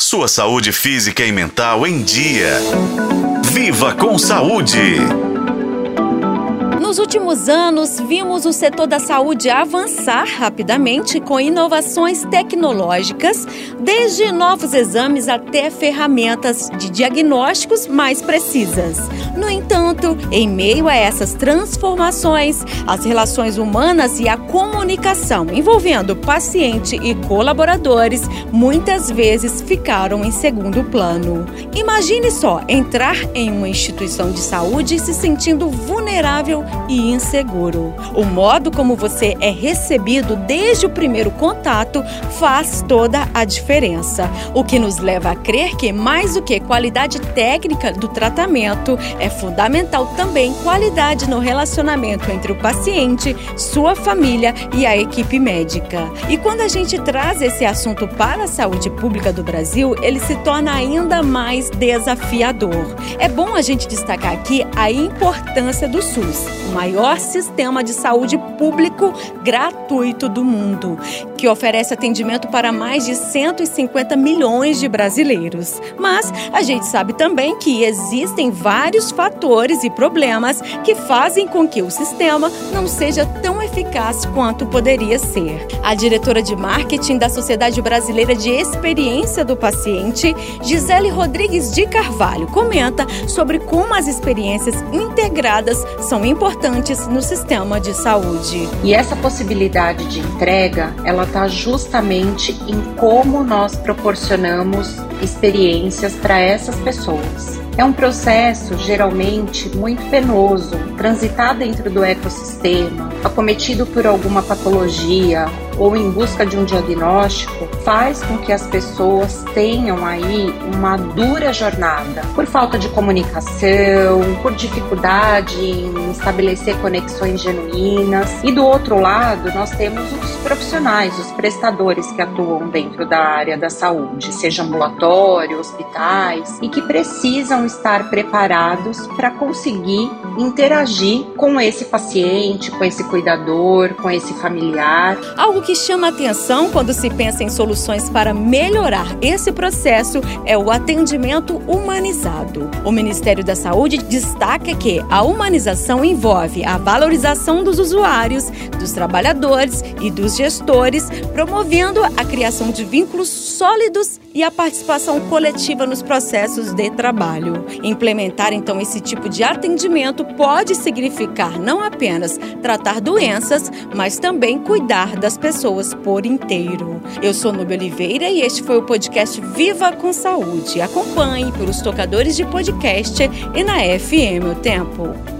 Sua saúde física e mental em dia. Viva com saúde! Últimos anos, vimos o setor da saúde avançar rapidamente com inovações tecnológicas, desde novos exames até ferramentas de diagnósticos mais precisas. No entanto, em meio a essas transformações, as relações humanas e a comunicação envolvendo paciente e colaboradores muitas vezes ficaram em segundo plano. Imagine só entrar em uma instituição de saúde se sentindo vulnerável e inseguro. O modo como você é recebido desde o primeiro contato faz toda a diferença, o que nos leva a crer que mais do que qualidade técnica do tratamento, é fundamental também qualidade no relacionamento entre o paciente, sua família e a equipe médica. E quando a gente traz esse assunto para a saúde pública do Brasil, ele se torna ainda mais desafiador. É bom a gente destacar aqui a importância do SUS, o maior sistema de saúde público gratuito do mundo, que oferece atendimento para mais de 150 milhões de brasileiros. Mas a gente sabe também que existem vários fatores e problemas que fazem com que o sistema não seja tão eficaz quanto poderia ser. A diretora de marketing da Sociedade Brasileira de Experiência do Paciente, Gisele Rodrigues de Carvalho, comenta sobre como as experiências integradas são importantes no sistema de saúde. E essa possibilidade de entrega, ela está justamente em como nós proporcionamos experiências para essas pessoas. É um processo geralmente muito penoso, transitar dentro do ecossistema, acometido por alguma patologia ou em busca de um diagnóstico, faz com que as pessoas tenham aí uma dura jornada por falta de comunicação, por dificuldade em estabelecer conexões genuínas. E do outro lado, nós temos os profissionais, os prestadores que atuam dentro da área da saúde, seja ambulatório, hospitais, e que precisam estar preparados para conseguir interagir com esse paciente, com esse cuidador, com esse familiar. Algo que chama atenção quando se pensa em soluções para melhorar esse processo é o atendimento humanizado. O Ministério da Saúde destaca que a humanização envolve a valorização dos usuários, dos trabalhadores e dos gestores, promovendo a criação de vínculos sólidos e a participação coletiva nos processos de trabalho. Implementar então esse tipo de atendimento pode significar não apenas tratar doenças, mas também cuidar das pessoas por inteiro. Eu sou Nubia Oliveira e este foi o podcast Viva com Saúde. Acompanhe pelos tocadores de podcast e na FM O Tempo.